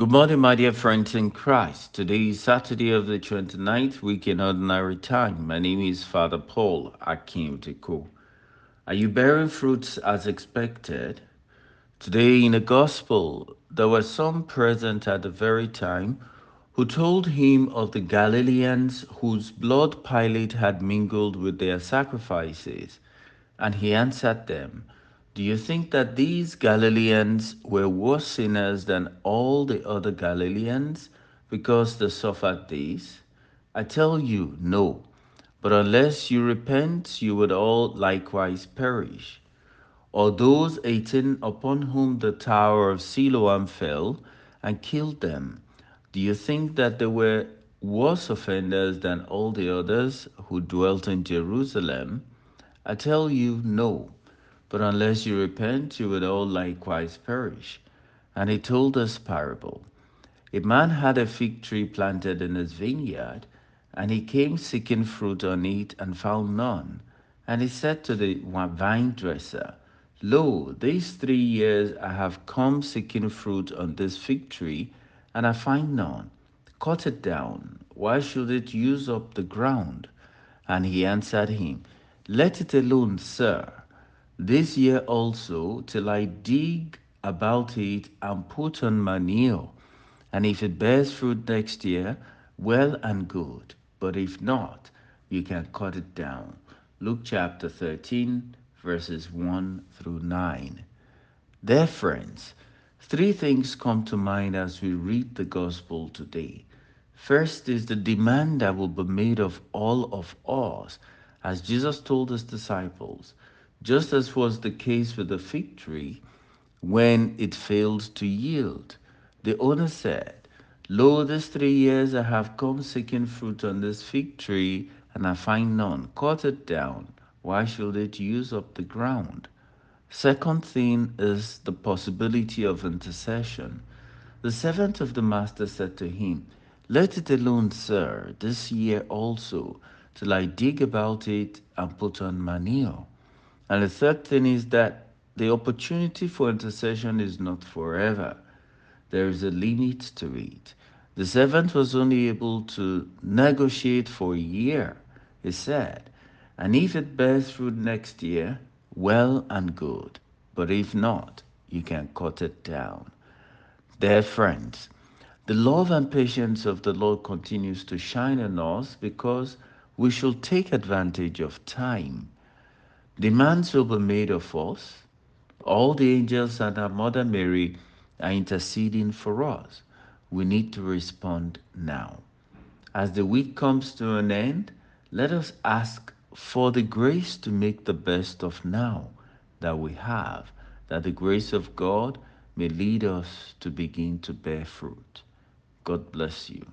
Good morning, my dear friends in Christ. Today is Saturday of the 29th week in Ordinary Time. My name is Father Paul Akim Teko. Are you bearing fruits as expected? Today in the Gospel, there were some present at the very time who told him of the Galileans whose blood Pilate had mingled with their sacrifices. And he answered them, do you think that these Galileans were worse sinners than all the other Galileans because they suffered this? I tell you, no. But unless you repent, you would all likewise perish. Or those eighteen upon whom the tower of Siloam fell and killed them, do you think that they were worse offenders than all the others who dwelt in Jerusalem? I tell you, no. But unless you repent, you will all likewise perish. And he told this parable. A man had a fig tree planted in his vineyard, and he came seeking fruit on it and found none. And he said to the vine dresser, Lo, these three years I have come seeking fruit on this fig tree, and I find none. Cut it down. Why should it use up the ground? And he answered him, Let it alone, sir this year also till I dig about it and put on manure. And if it bears fruit next year, well and good. But if not, you can cut it down. Luke chapter 13, verses 1 through 9. Dear friends, three things come to mind as we read the gospel today. First is the demand that will be made of all of us, as Jesus told his disciples just as was the case with the fig tree when it failed to yield. The owner said, Lo, these three years I have come seeking fruit on this fig tree, and I find none. Cut it down. Why should it use up the ground? Second thing is the possibility of intercession. The servant of the master said to him, Let it alone, sir, this year also, till I dig about it and put on manure. And the third thing is that the opportunity for intercession is not forever. There is a limit to it. The servant was only able to negotiate for a year, he said, and if it bears fruit next year, well and good. But if not, you can cut it down. Dear friends, the love and patience of the Lord continues to shine on us because we shall take advantage of time Demands will be made of us. All the angels and our Mother Mary are interceding for us. We need to respond now. As the week comes to an end, let us ask for the grace to make the best of now that we have, that the grace of God may lead us to begin to bear fruit. God bless you.